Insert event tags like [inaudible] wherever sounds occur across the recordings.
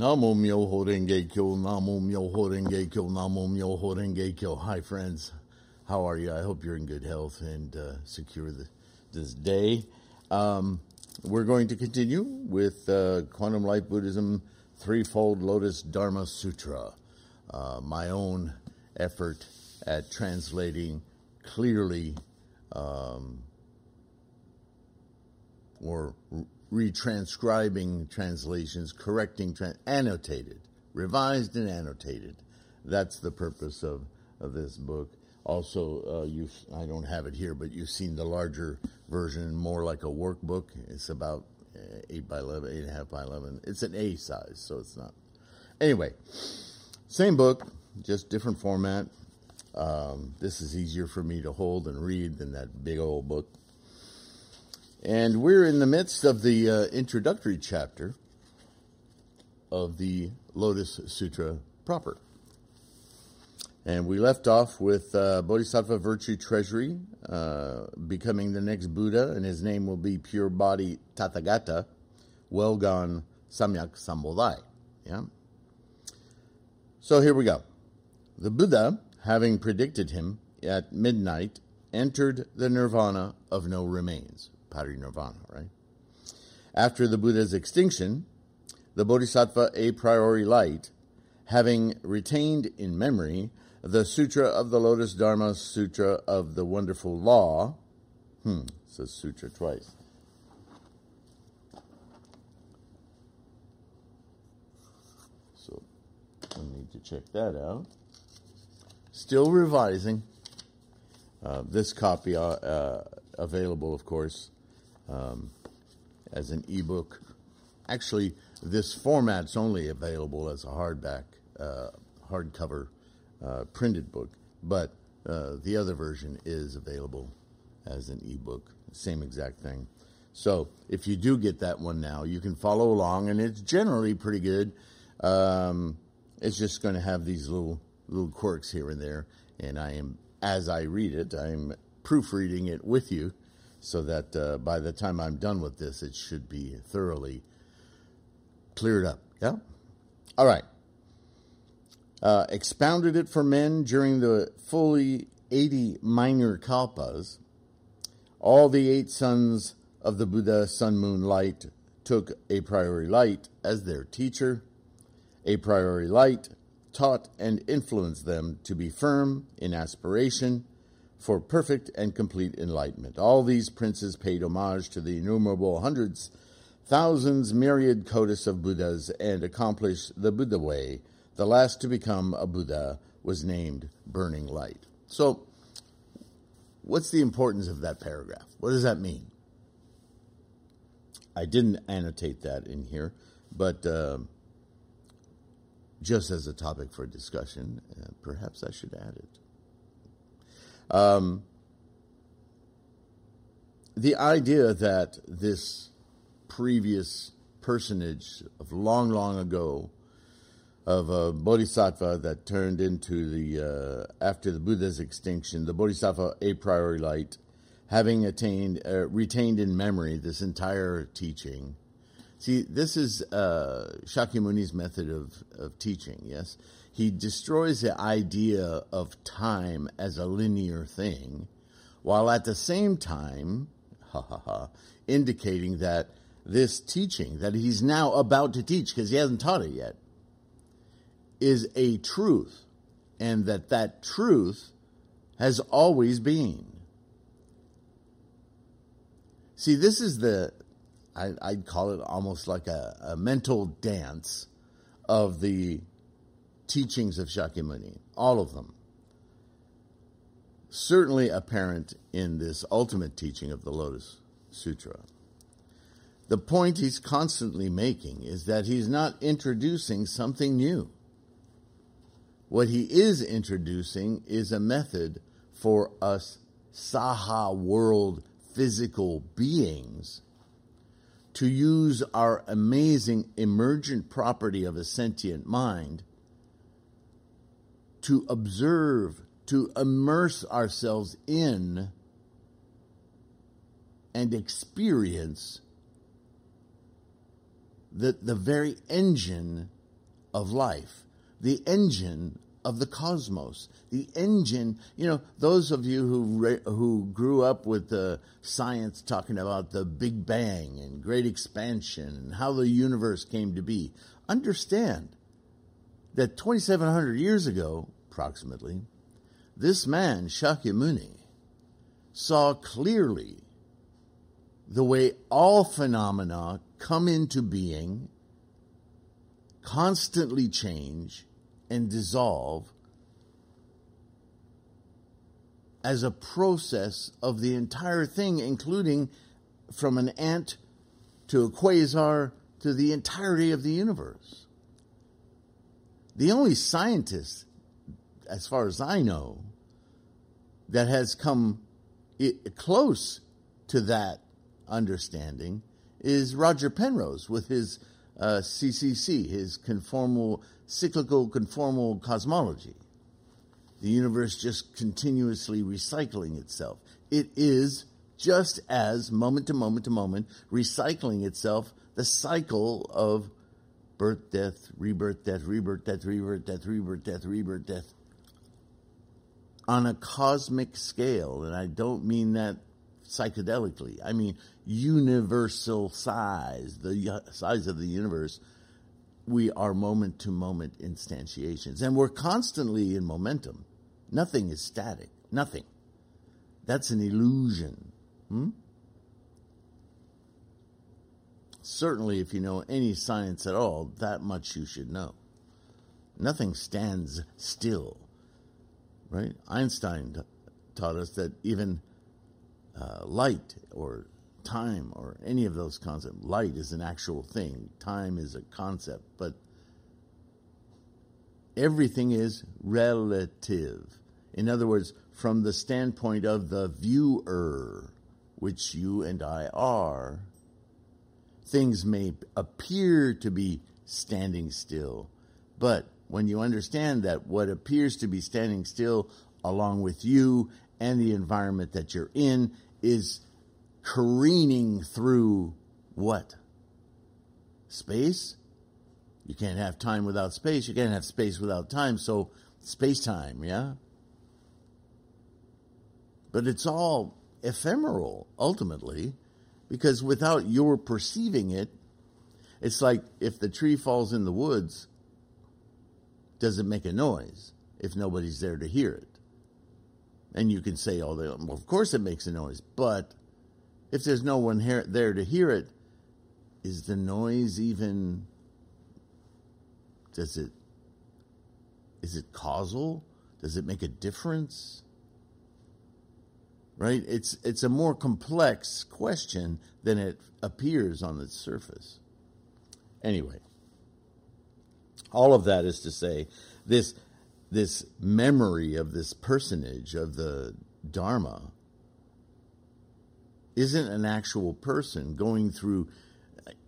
Namo Myoho Renge Kyo, Namo Myoho Renge Kyo, Namo Myoho Renge Kyo. Hi, friends. How are you? I hope you're in good health and uh, secure the, this day. Um, we're going to continue with uh, Quantum Light Buddhism Threefold Lotus Dharma Sutra, uh, my own effort at translating clearly um, or retranscribing translations, correcting, annotated, revised and annotated. That's the purpose of, of this book. Also, uh, you I don't have it here, but you've seen the larger version, more like a workbook. It's about uh, eight by 11, eight and a half by eleven. It's an A size, so it's not. Anyway, same book, just different format. Um, this is easier for me to hold and read than that big old book. And we're in the midst of the uh, introductory chapter of the Lotus Sutra proper. And we left off with uh, Bodhisattva Virtue Treasury uh, becoming the next Buddha, and his name will be Pure Body Tathagata, well gone Samyak Sambodhai. Yeah? So here we go. The Buddha, having predicted him at midnight, entered the nirvana of no remains parinirvana, right? After the Buddha's extinction, the Bodhisattva a priori light, having retained in memory the Sutra of the Lotus Dharma Sutra of the Wonderful Law, hmm, says Sutra twice. So I need to check that out. Still revising. Uh, this copy uh, uh, available, of course, um, as an ebook. Actually, this format's only available as a hardback, uh, hardcover uh, printed book, but uh, the other version is available as an ebook. Same exact thing. So if you do get that one now, you can follow along, and it's generally pretty good. Um, it's just going to have these little little quirks here and there, and I am as I read it, I'm proofreading it with you so that uh, by the time I'm done with this, it should be thoroughly cleared up. Yeah? All right. Uh, expounded it for men during the fully 80 minor kalpas. All the eight sons of the Buddha, Sun, Moon, Light, took a priori light as their teacher. A priori light taught and influenced them to be firm in aspiration for perfect and complete enlightenment. All these princes paid homage to the innumerable hundreds, thousands, myriad kotis of Buddhas and accomplished the Buddha way. The last to become a Buddha was named Burning Light. So, what's the importance of that paragraph? What does that mean? I didn't annotate that in here, but uh, just as a topic for discussion, uh, perhaps I should add it. Um, the idea that this previous personage of long, long ago, of a bodhisattva that turned into the, uh, after the Buddha's extinction, the bodhisattva a priori light, having attained, uh, retained in memory this entire teaching. See, this is uh, Shakyamuni's method of, of teaching, yes? He destroys the idea of time as a linear thing, while at the same time, ha ha ha, indicating that this teaching that he's now about to teach, because he hasn't taught it yet, is a truth, and that that truth has always been. See, this is the, I, would call it almost like a, a mental dance of the teachings of Shakyamuni, all of them. Certainly apparent in this ultimate teaching of the Lotus Sutra. The point he's constantly making is that he's not introducing something new. What he is introducing is a method for us Saha world physical beings to use our amazing emergent property of a sentient mind to observe, to immerse ourselves in and experience the, the very engine of life, the engine of the cosmos, the engine. You know, those of you who who grew up with the science talking about the Big Bang and Great Expansion and how the universe came to be, understand that 2,700 years ago, approximately, this man Shakyamuni saw clearly the way all phenomena come into being, constantly change, and dissolve as a process of the entire thing, including from an ant to a quasar to the entirety of the universe. The only scientist, as far as I know, that has come close to that understanding is Roger Penrose with his uh, CCC, his conformal cyclical conformal cosmology. The universe just continuously recycling itself. It is just as moment to moment to moment recycling itself the cycle of birth, death, rebirth, death, rebirth, death, rebirth, death, rebirth, death, rebirth, death on a cosmic scale. And I don't mean that psychedelically. I mean universal size, the size of the universe we are moment to moment instantiations. And we're constantly in momentum. Nothing is static. Nothing. That's an illusion. Hmm? Certainly, if you know any science at all, that much you should know. Nothing stands still. Right? Einstein t- taught us that even uh, light or time or any of those concepts. Light is an actual thing, time is a concept, but everything is relative. In other words, from the standpoint of the viewer, which you and I are, things may appear to be standing still, but when you understand that what appears to be standing still along with you and the environment that you're in is careening through what? Space? You can't have time without space. You can't have space without time. So, space time, yeah? But it's all ephemeral, ultimately, because without your perceiving it, it's like if the tree falls in the woods, does it make a noise if nobody's there to hear it? And you can say oh, all the well, of course it makes a noise, but if there's no one here, there to hear it, is the noise even does it is it causal? Does it make a difference? Right? It's it's a more complex question than it appears on the surface. Anyway, all of that is to say this this memory of this personage of the Dharma isn't an actual person going through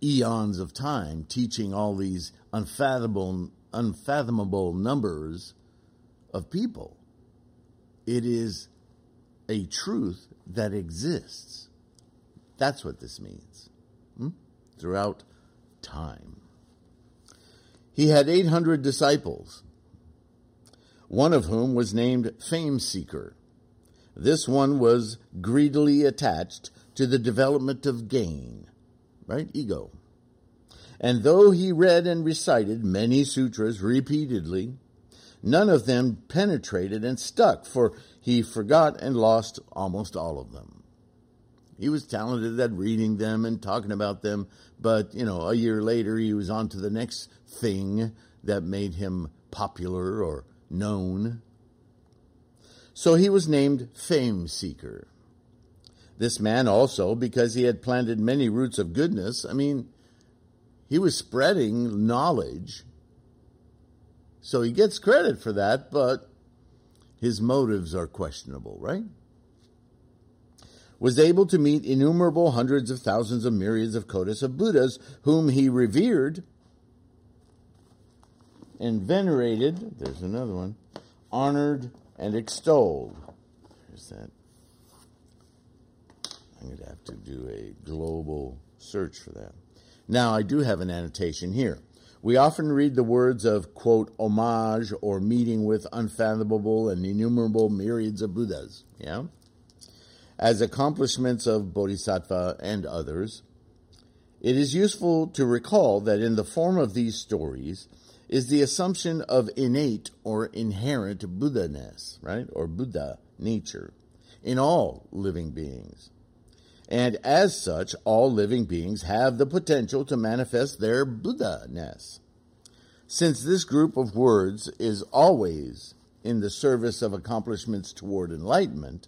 eons of time teaching all these unfathomable, unfathomable numbers of people. It is a truth that exists. That's what this means hmm? throughout time. He had 800 disciples, one of whom was named Fame Seeker. This one was greedily attached to the development of gain, right? Ego. And though he read and recited many sutras repeatedly, none of them penetrated and stuck, for he forgot and lost almost all of them. He was talented at reading them and talking about them, but, you know, a year later he was on to the next thing that made him popular or known. So he was named Fame Seeker. This man also, because he had planted many roots of goodness, I mean, he was spreading knowledge. So he gets credit for that, but his motives are questionable, right? Was able to meet innumerable hundreds of thousands of myriads of kotis of Buddhas whom he revered and venerated. There's another one. Honored and extolled. There's that. I'm going to have to do a global search for that. Now, I do have an annotation here. We often read the words of, quote, homage or meeting with unfathomable and innumerable myriads of Buddhas, yeah? As accomplishments of Bodhisattva and others. It is useful to recall that in the form of these stories is the assumption of innate or inherent Buddha-ness, right? Or Buddha nature in all living beings. And as such, all living beings have the potential to manifest their Buddha ness. Since this group of words is always in the service of accomplishments toward enlightenment,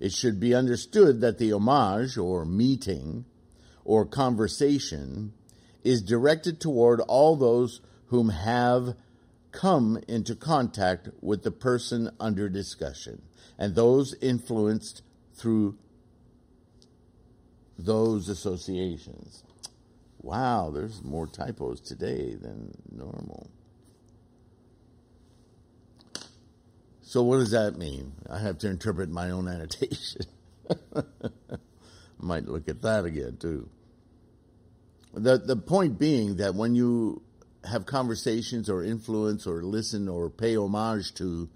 it should be understood that the homage or meeting or conversation is directed toward all those whom have come into contact with the person under discussion and those influenced through those associations. Wow, there's more typos today than normal. So, what does that mean? I have to interpret my own annotation. [laughs] Might look at that again, too. The, the point being that when you have conversations or influence or listen or pay homage to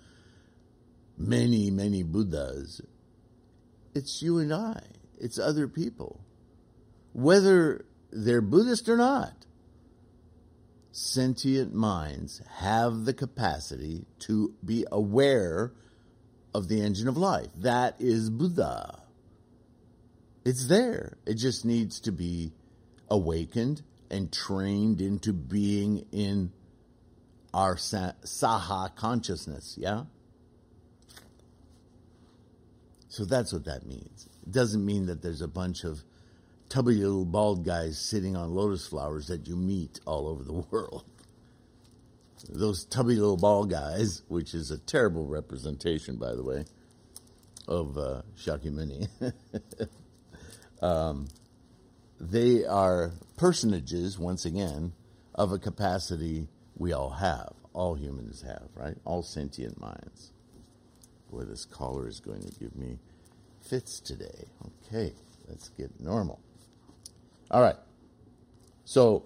many, many Buddhas, it's you and I it's other people. Whether they're Buddhist or not, sentient minds have the capacity to be aware of the engine of life. That is Buddha. It's there. It just needs to be awakened and trained into being in our saha consciousness, yeah? So that's what that means. It doesn't mean that there's a bunch of tubby little bald guys sitting on lotus flowers that you meet all over the world. Those tubby little bald guys, which is a terrible representation, by the way, of uh, Shakyamuni, [laughs] um, they are personages, once again, of a capacity we all have, all humans have, right? All sentient minds. Boy, this caller is going to give me fits today. Okay, let's get normal. All right. So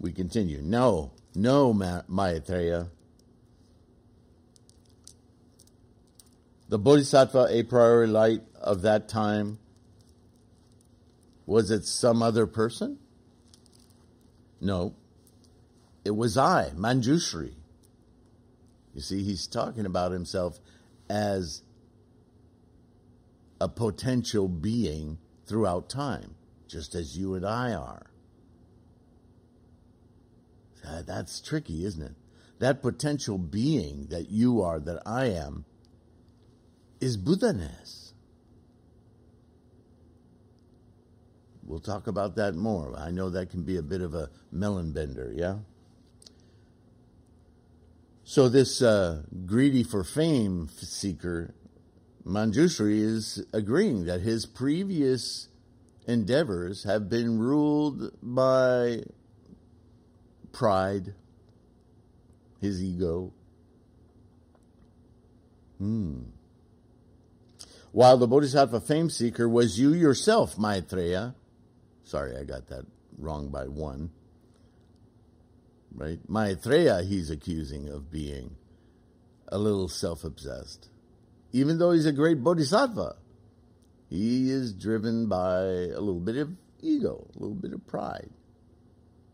we continue. No, no, Ma- Maitreya. The Bodhisattva a priori light of that time, was it some other person? No. It was I, Manjushri. You see, he's talking about himself as a potential being throughout time, just as you and I are. That's tricky, isn't it? That potential being that you are, that I am, is Buddha-ness. We'll talk about that more. I know that can be a bit of a melon bender, yeah? So, this uh, greedy for fame seeker Manjushri is agreeing that his previous endeavors have been ruled by pride, his ego. Hmm. While the Bodhisattva fame seeker was you yourself, Maitreya. Sorry, I got that wrong by one. Right? Maitreya, he's accusing of being a little self obsessed even though he's a great bodhisattva, he is driven by a little bit of ego, a little bit of pride.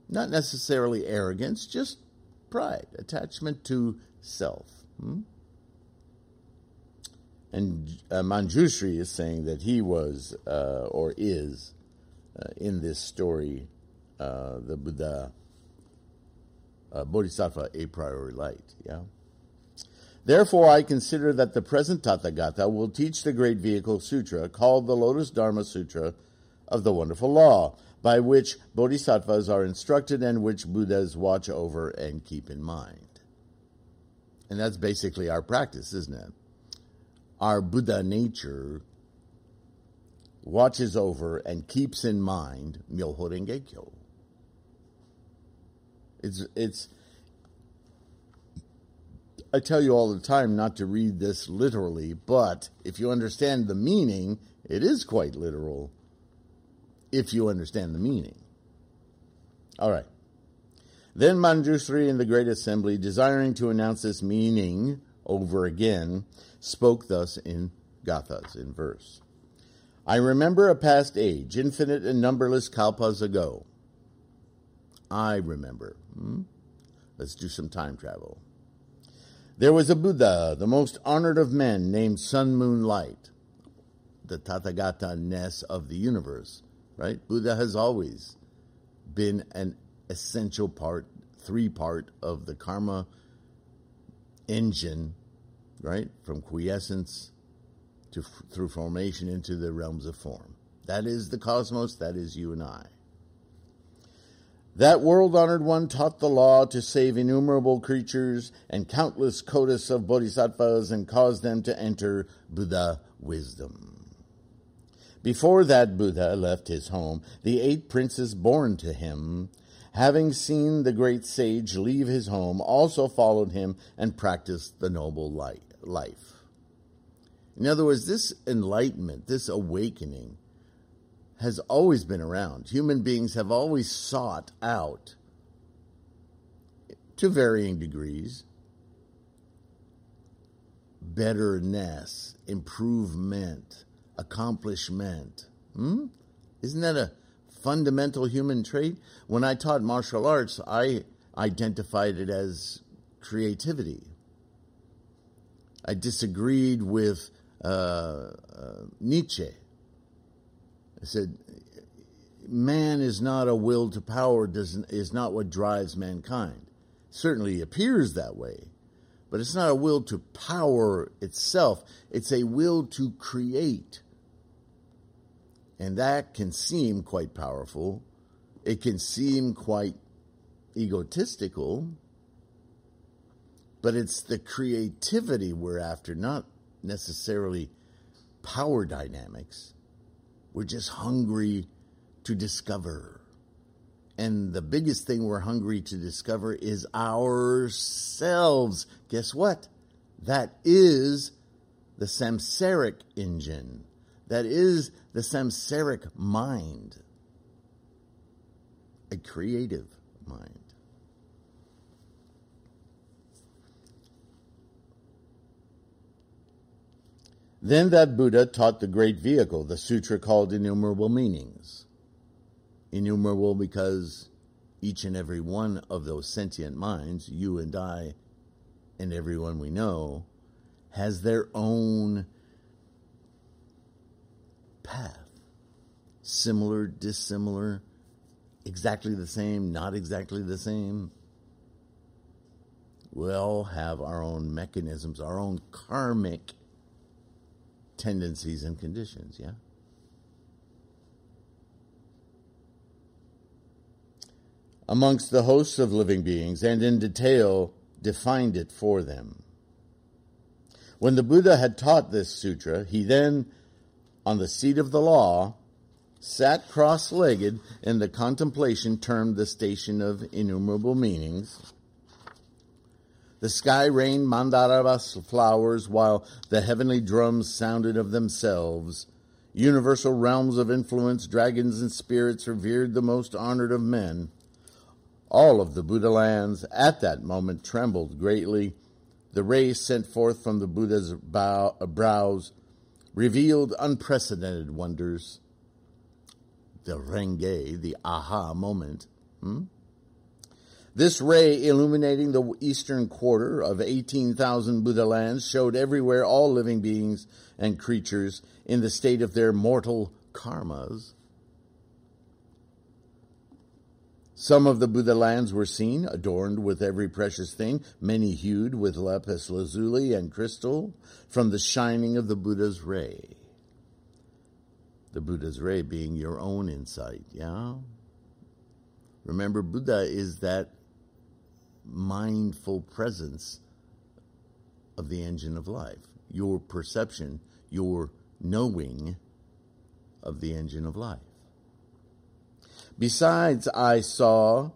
Not necessarily arrogance, just pride, attachment to self. Hmm? And uh, Manjushri is saying that he was uh, or is uh, in this story uh, the Buddha, uh, Bodhisattva a priori light. Yeah. Therefore, I consider that the present Tathagata will teach the great vehicle sutra called the Lotus Dharma Sutra of the Wonderful Law, by which bodhisattvas are instructed and which Buddhas watch over and keep in mind. And that's basically our practice, isn't it? Our Buddha nature watches over and keeps in mind Myoho Renge Kyo. It's, it's, I tell you all the time not to read this literally, but if you understand the meaning, it is quite literal if you understand the meaning. All right. Then Manjushri in the great assembly, desiring to announce this meaning over again, spoke thus in Gathas, in verse. I remember a past age, infinite and numberless kalpas ago. I remember. Hmm? Let's do some time travel. There was a Buddha, the most honored of men, named Sun Moon Light, the Tathagata ness of the universe, right? Buddha has always been an essential part, three part of the karma engine, right? From quiescence to through formation into the realms of form. That is the cosmos, that is you and I. That world honored one taught the law to save innumerable creatures and countless kodas of bodhisattvas and cause them to enter Buddha wisdom. Before that Buddha left his home, the eight princes born to him, having seen the great sage leave his home, also followed him and practiced the noble life. In other words, this enlightenment, this awakening, has always been around. Human beings have always sought out, to varying degrees, betterness, improvement, accomplishment. Hmm? Isn't that a fundamental human trait? When I taught martial arts, I identified it as creativity. I disagreed with uh, uh, Nietzsche I said, man is not a will to power, doesn't, is not what drives mankind. certainly appears that way, but it's not a will to power itself, it's a will to create. And that can seem quite powerful. It can seem quite egotistical, but it's the creativity we're after, not necessarily power dynamics. We're just hungry to discover. And the biggest thing we're hungry to discover is ourselves. Guess what? That is the samsaric engine. That is the samsaric mind. A creative mind. Then that Buddha taught the great vehicle, the sutra called Innumerable Meanings. Innumerable because each and every one of those sentient minds, you and I, and everyone we know, has their own path. Similar, dissimilar, exactly the same, not exactly the same. We all have our own mechanisms, our own karmic tendencies and conditions, yeah? Amongst the hosts of living beings, and in detail defined it for them. When the Buddha had taught this sutra, he then, on the seat of the law, sat cross legged in the contemplation termed the station of innumerable meanings the sky rained mandaravas flowers while the heavenly drums sounded of themselves. Universal realms of influence, dragons and spirits revered the most honored of men. All of the Buddha lands at that moment trembled greatly. The rays sent forth from the Buddha's bow, brows revealed unprecedented wonders. The renge, the aha moment. Hmm? This ray illuminating the eastern quarter of 18,000 Buddha lands showed everywhere all living beings and creatures in the state of their mortal karmas. Some of the Buddha lands were seen, adorned with every precious thing, many hued with lapis lazuli and crystal, from the shining of the Buddha's ray. The Buddha's ray being your own insight, yeah? Remember, Buddha is that mindful presence of the engine of life, your perception, your knowing of the engine of life. Besides, I saw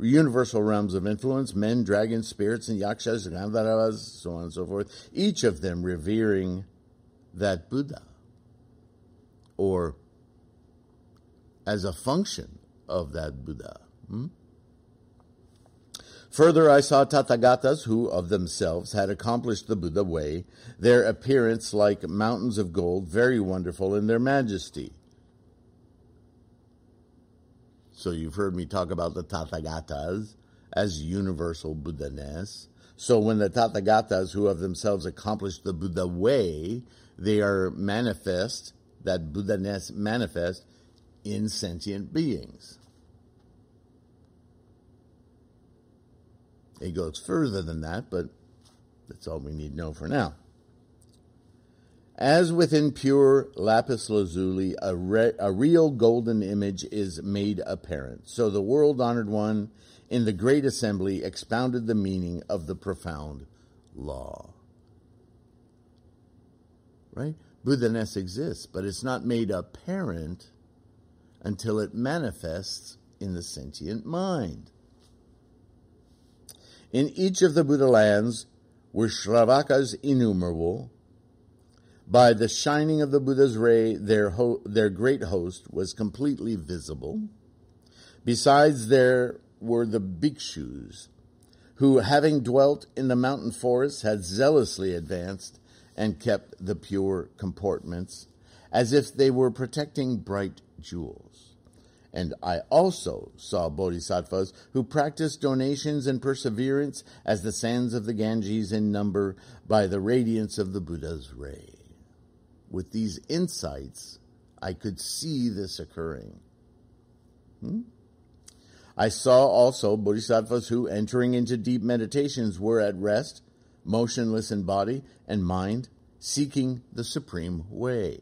universal realms of influence, men, dragons, spirits, and yakshas, gandharvas, so on and so forth, each of them revering that Buddha, or as a function of that Buddha. Hmm? Further, I saw Tathagatas who of themselves had accomplished the Buddha way, their appearance like mountains of gold, very wonderful in their majesty. So you've heard me talk about the Tathagatas as universal Buddha-ness. So when the Tathagatas who of themselves accomplished the Buddha way, they are manifest, that Buddha-ness manifest in sentient beings. It goes further than that, but that's all we need to know for now. As within pure lapis lazuli, a, re- a real golden image is made apparent. So the world honored one in the great assembly expounded the meaning of the profound law. Right? Buddha-ness exists, but it's not made apparent until it manifests in the sentient mind. In each of the Buddha lands were Shravakas innumerable. By the shining of the Buddha's ray, their, ho- their great host was completely visible. Besides, there were the bhikshus, who, having dwelt in the mountain forests, had zealously advanced and kept the pure comportments, as if they were protecting bright jewels. And I also saw bodhisattvas who practiced donations and perseverance as the sands of the Ganges in number by the radiance of the Buddha's ray. With these insights, I could see this occurring. Hmm? I saw also bodhisattvas who, entering into deep meditations, were at rest, motionless in body and mind, seeking the supreme way.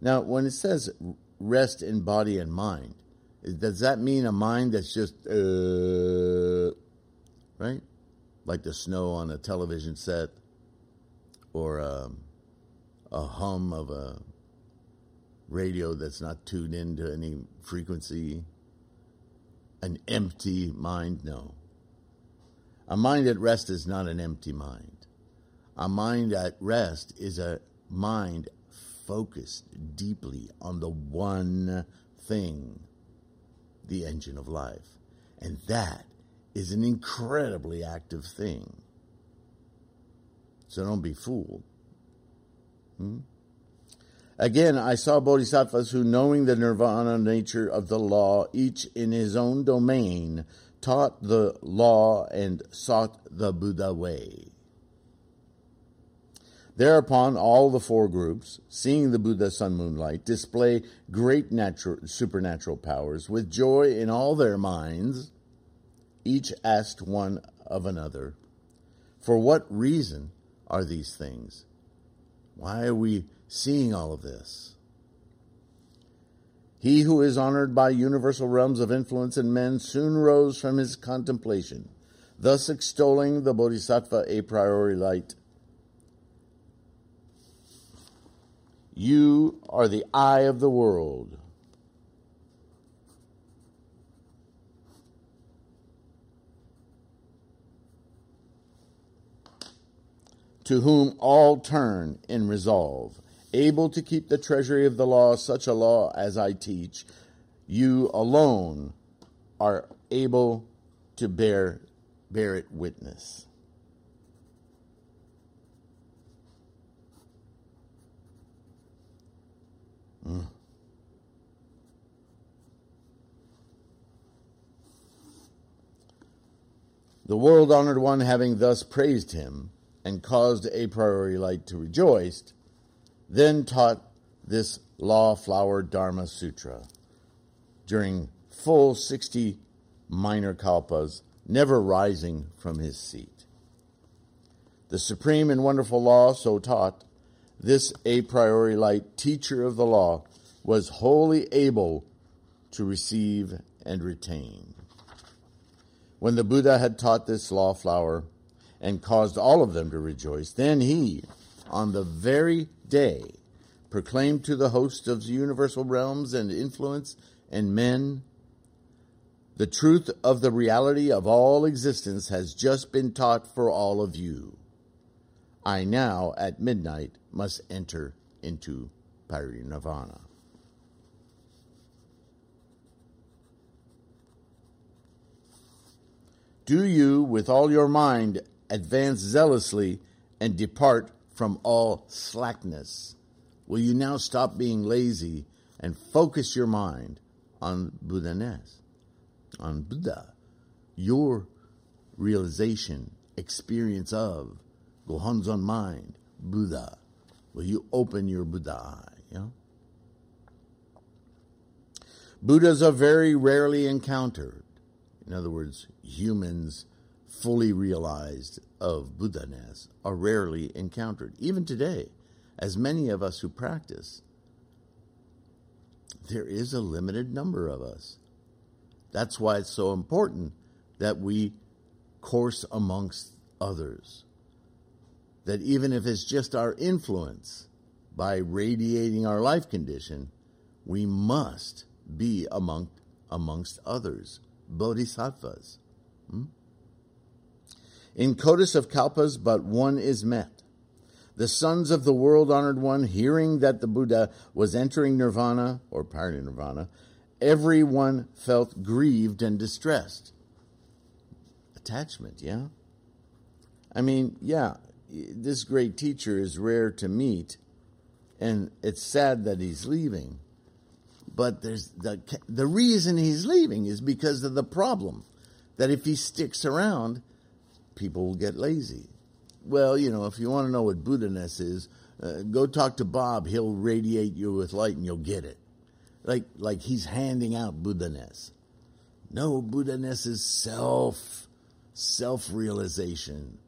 Now, when it says rest in body and mind, does that mean a mind that's just, uh, right? Like the snow on a television set or um, a hum of a radio that's not tuned into any frequency? an empty mind? No. A mind at rest is not an empty mind. A mind at rest is a mind focused deeply on the one thing, the engine of life. And that is an incredibly active thing. So don't be fooled. Hmm? Again, I saw bodhisattvas who, knowing the nirvana nature of the law, each in his own domain, taught the law and sought the Buddha way. Thereupon, all the four groups, seeing the Buddha sun moonlight, display great natural, supernatural powers. With joy in all their minds, each asked one of another, For what reason are these things? Why are we seeing all of this. He who is honored by universal realms of influence in men soon rose from his contemplation, thus extolling the Bodhisattva a priori light. You are the eye of the world. To whom all turn in resolve able to keep the treasury of the law, such a law as I teach, you alone are able to bear bear it witness. Mm. The world honored one, having thus praised him and caused a priori light to rejoice, then taught this Law Flower Dharma Sutra during full 60 minor kalpas, never rising from his seat. The supreme and wonderful law so taught, this a priori light teacher of the law was wholly able to receive and retain. When the Buddha had taught this law flower and caused all of them to rejoice, then he, on the very day, proclaimed to the host of universal realms and influence and men, the truth of the reality of all existence has just been taught for all of you. I now, at midnight, must enter into parinirvana. Do you, with all your mind, advance zealously and depart from all slackness? Will you now stop being lazy and focus your mind on Buddha-ness, on Buddha, your realization, experience of, Gohonzon mind, Buddha? Will you open your Buddha eye? You know? Buddhas are very rarely encountered. In other words, humans fully realized of Buddha-ness are rarely encountered. Even today, as many of us who practice, there is a limited number of us. That's why it's so important that we course amongst others. That even if it's just our influence by radiating our life condition, we must be among, amongst others, bodhisattvas. Hmm? In Codus of Kalpas, but one is met. The sons of the world honored one, hearing that the Buddha was entering nirvana or parinirvana, everyone felt grieved and distressed. Attachment, yeah? I mean, yeah, this great teacher is rare to meet, and it's sad that he's leaving. But there's the the reason he's leaving is because of the problem that if he sticks around, people will get lazy. Well, you know, if you want to know what Buddha-ness is, uh, go talk to Bob. He'll radiate you with light, and you'll get it. Like like he's handing out Buddha-ness. No, Buddha-ness is self self realization.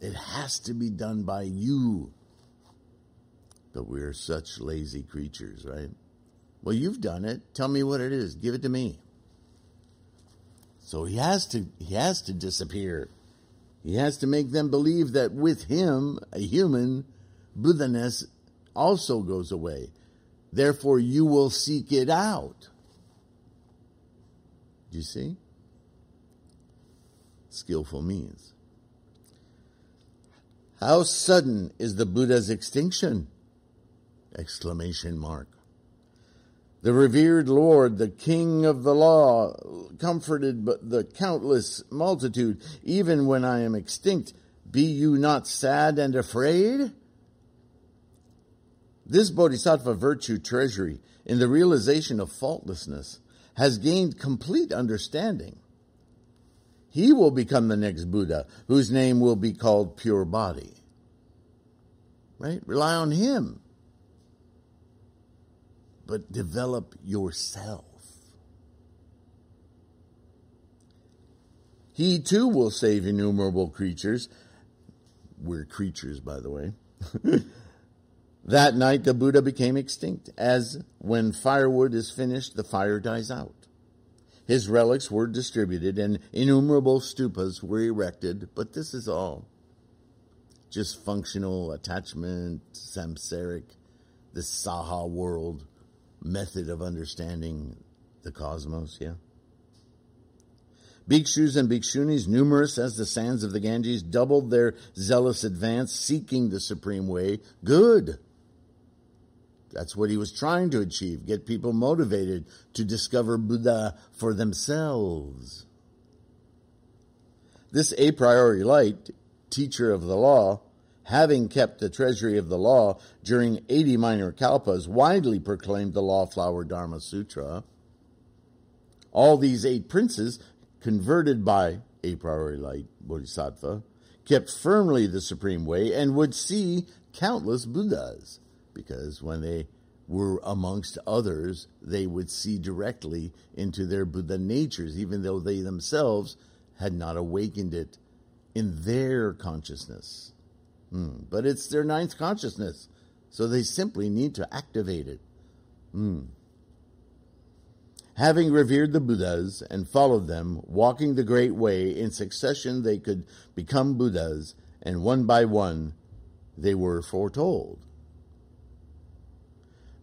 It has to be done by you. But we're such lazy creatures, right? Well, you've done it. Tell me what it is. Give it to me. So he has to he has to disappear. He has to make them believe that with him, a human, Buddha-ness also goes away. Therefore, you will seek it out. Do you see? Skillful means. How sudden is the Buddha's extinction? Exclamation mark. The revered Lord, the King of the law, comforted the countless multitude, even when I am extinct, be you not sad and afraid? This bodhisattva virtue treasury, in the realization of faultlessness, has gained complete understanding. He will become the next Buddha, whose name will be called pure body. Right? Rely on him but develop yourself. He too will save innumerable creatures. We're creatures, by the way. [laughs] that night the Buddha became extinct, as when firewood is finished, the fire dies out. His relics were distributed and innumerable stupas were erected, but this is all just functional attachment, samsaric, the saha world method of understanding the cosmos, yeah? Bhikshus and bhikshunis, numerous as the sands of the Ganges, doubled their zealous advance, seeking the supreme way. Good. That's what he was trying to achieve get people motivated to discover Buddha for themselves. This a priori light, teacher of the law, having kept the treasury of the law during 80 minor kalpas, widely proclaimed the Law Flower Dharma Sutra. All these eight princes, converted by a priori light bodhisattva, kept firmly the supreme way and would see countless Buddhas, because when they were amongst others, they would see directly into their Buddha natures, even though they themselves had not awakened it in their consciousness. Mm. But it's their ninth consciousness, so they simply need to activate it. Mm. Having revered the Buddhas and followed them, walking the great way in succession, they could become Buddhas, and one by one they were foretold.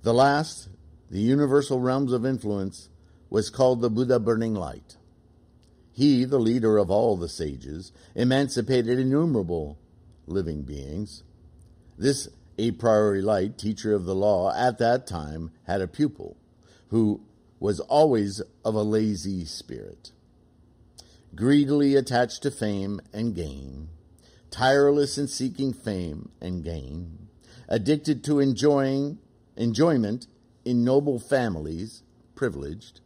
The last, the universal realms of influence, was called the Buddha Burning Light. He, the leader of all the sages, emancipated innumerable living beings. This a priori light teacher of the law at that time had a pupil who was always of a lazy spirit. greedily attached to fame and gain, tireless in seeking fame and gain, addicted to enjoying enjoyment in noble families, privileged,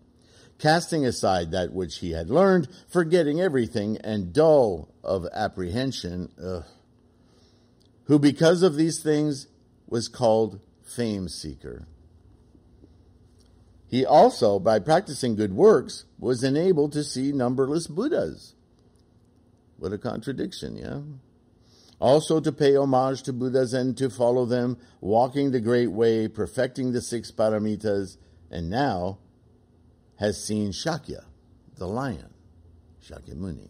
casting aside that which he had learned, forgetting everything, and dull of apprehension, ugh, who because of these things was called fame seeker. He also, by practicing good works, was enabled to see numberless Buddhas. What a contradiction, yeah? Also to pay homage to Buddhas and to follow them, walking the great way, perfecting the six paramitas, and now has seen Shakya, the lion, Shakyamuni.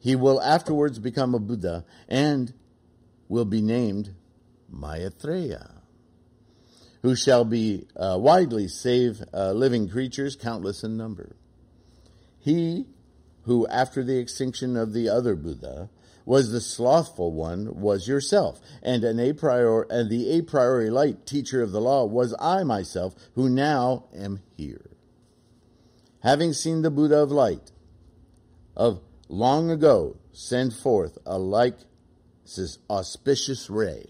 He will afterwards become a Buddha and will be named Maitreya, who shall be uh, widely save uh, living creatures, countless in number. He who, after the extinction of the other Buddha, was the slothful one was yourself, and an a priori and the a priori light teacher of the law was I myself, who now am here. Having seen the Buddha of light, of long ago, send forth a like auspicious ray.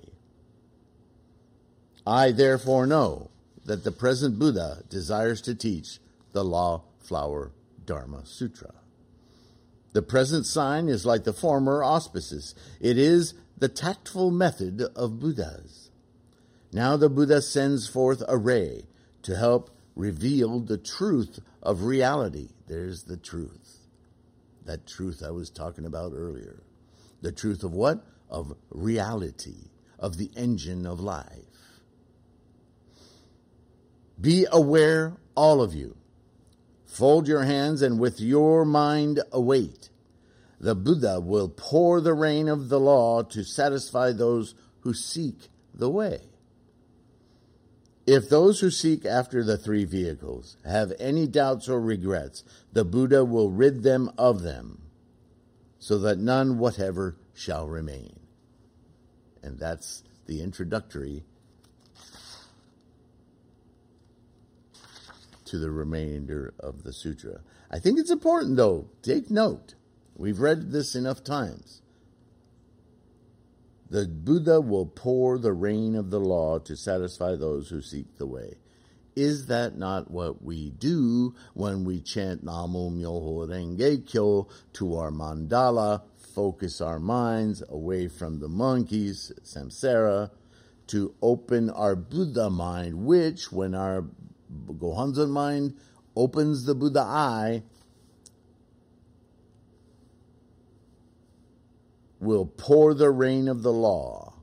I therefore know that the present Buddha desires to teach the Law Flower Dharma Sutra. The present sign is like the former auspices. It is the tactful method of Buddhas. Now the Buddha sends forth a ray to help reveal the truth of reality. There's the truth. That truth I was talking about earlier. The truth of what? Of reality, of the engine of life. Be aware, all of you, Fold your hands and with your mind await. The Buddha will pour the rain of the law to satisfy those who seek the way. If those who seek after the three vehicles have any doubts or regrets, the Buddha will rid them of them, so that none whatever shall remain. And that's the introductory to the remainder of the sutra. I think it's important, though, take note. We've read this enough times. The Buddha will pour the rain of the law to satisfy those who seek the way. Is that not what we do when we chant Namu Myoho Renge Kyo to our mandala, focus our minds away from the monkeys, samsara, to open our Buddha mind, which, when our Gohonzon mind opens the Buddha eye, will pour the rain of the law.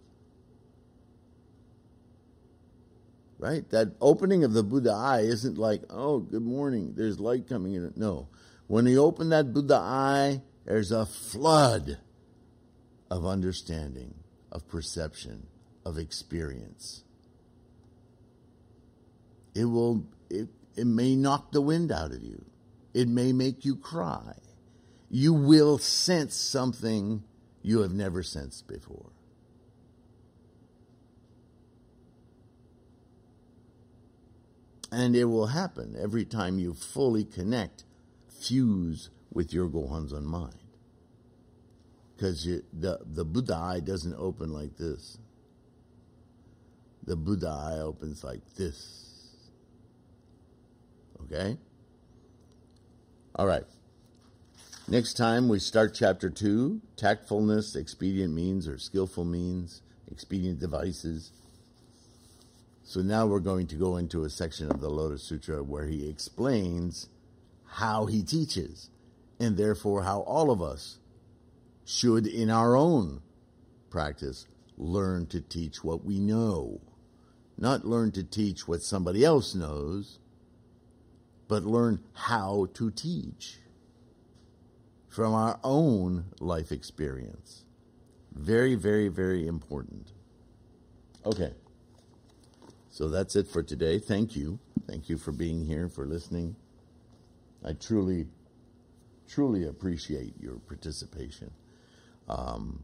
Right? That opening of the Buddha eye isn't like, oh, good morning, there's light coming in. No. When he opened that Buddha eye, there's a flood of understanding, of perception, of experience it will it, it may knock the wind out of you. It may make you cry. You will sense something you have never sensed before. And it will happen every time you fully connect fuse with your gohonzon mind. Because the, the buddha eye doesn't open like this. The buddha eye opens like this Okay? All right. Next time we start chapter 2 tactfulness, expedient means or skillful means, expedient devices. So now we're going to go into a section of the Lotus Sutra where he explains how he teaches, and therefore how all of us should, in our own practice, learn to teach what we know, not learn to teach what somebody else knows but learn how to teach from our own life experience. Very, very, very important. Okay. So that's it for today. Thank you. Thank you for being here, for listening. I truly, truly appreciate your participation. Um,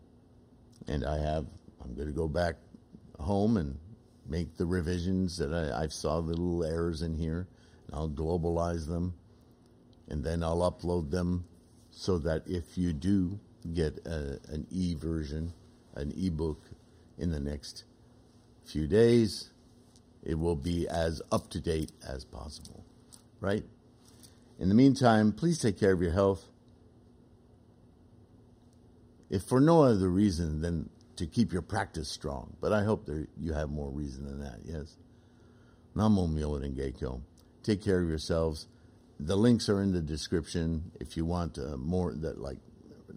and I have, I'm going to go back home and make the revisions that I, I saw the little errors in here I'll globalize them and then I'll upload them so that if you do get a, an e version, an ebook in the next few days, it will be as up to date as possible, right? In the meantime, please take care of your health. If for no other reason than to keep your practice strong, but I hope there, you have more reason than that, yes? Namo Myoho Renge Take care of yourselves. The links are in the description if you want uh, more that like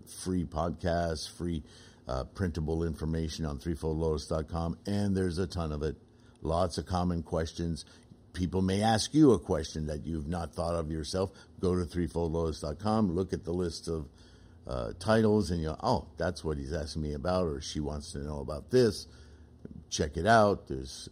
free podcasts, free uh, printable information on threefoldlotus.com, and there's a ton of it. Lots of common questions. People may ask you a question that you've not thought of yourself. Go to threefoldlotus.com, look at the list of uh, titles, and you go, oh, that's what he's asking me about, or she wants to know about this. Check it out. There's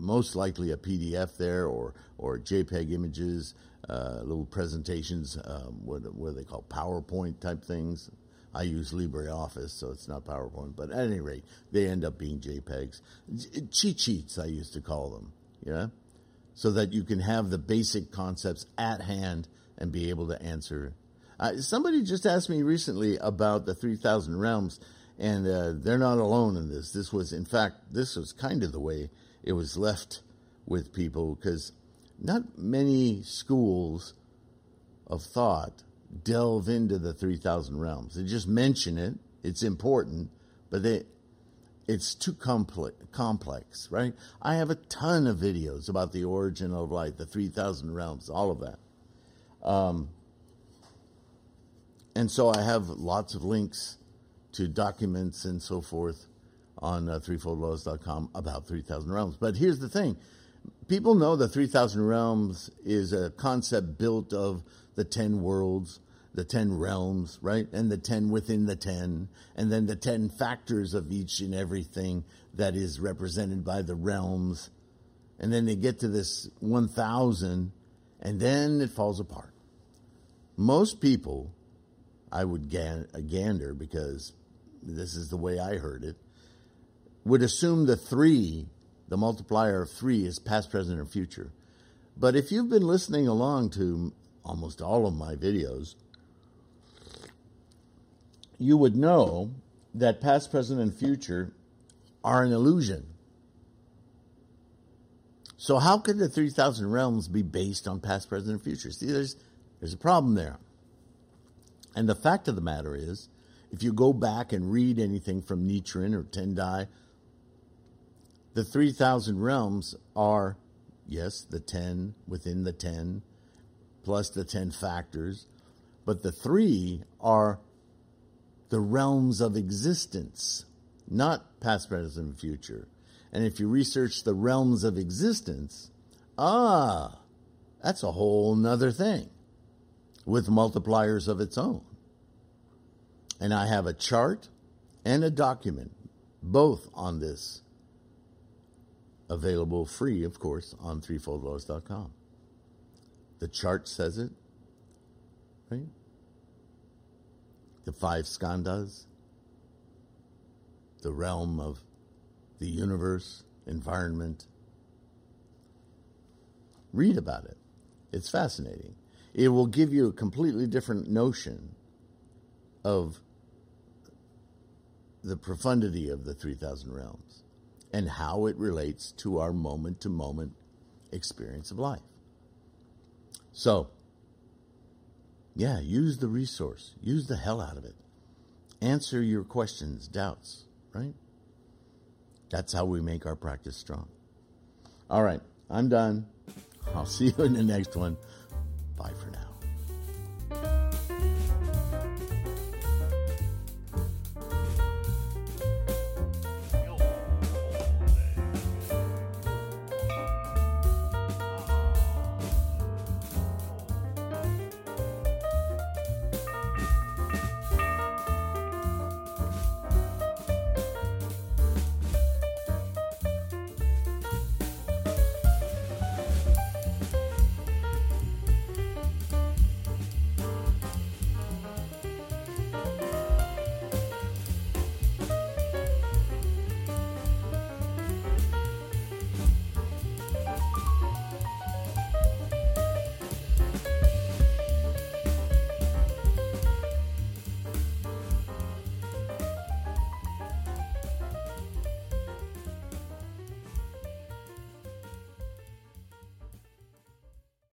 most likely a PDF there, or or JPEG images, uh, little presentations, um, what, what they call PowerPoint type things. I use LibreOffice, so it's not PowerPoint, but at any rate, they end up being JPEGs. Cheat sheets, I used to call them, yeah? So that you can have the basic concepts at hand and be able to answer. Uh, somebody just asked me recently about the 3,000 realms, and uh, they're not alone in this. This was, in fact, this was kind of the way it was left with people because not many schools of thought delve into the 3,000 realms. They just mention it. It's important, but they, it's too complex, complex, right? I have a ton of videos about the origin of light, the 3,000 realms, all of that. Um, and so I have lots of links to documents and so forth on uh, threefoldlotus.com about 3,000 realms. But here's the thing people know the 3,000 realms is a concept built of the 10 worlds, the 10 realms, right? And the 10 within the 10, and then the 10 factors of each and everything that is represented by the realms. And then they get to this 1,000, and then it falls apart. Most people, I would gander because this is the way I heard it, would assume the three, the multiplier of three, is past, present, and future. But if you've been listening along to almost all of my videos, you would know that past, present, and future are an illusion. So how could the 3,000 realms be based on past, present, and future? See, there's, there's a problem there. And the fact of the matter is, if you go back and read anything from Nichiren or Tendai, the 3,000 realms are, yes, the 10 within the 10, plus the 10 factors, but the three are the realms of existence, not past, present, and future. And if you research the realms of existence, ah, that's a whole nother thing with multipliers of its own. And I have a chart and a document, both on this, available free, of course, on threefoldlotus.com. The chart says it, right? The five skandhas, the realm of the universe, environment. Read about it. It's fascinating. It will give you a completely different notion of the profundity of the 3,000 realms and how it relates to our moment to moment experience of life. So, yeah, use the resource, use the hell out of it. Answer your questions, doubts, right? That's how we make our practice strong. All right, I'm done. I'll see you in the next one.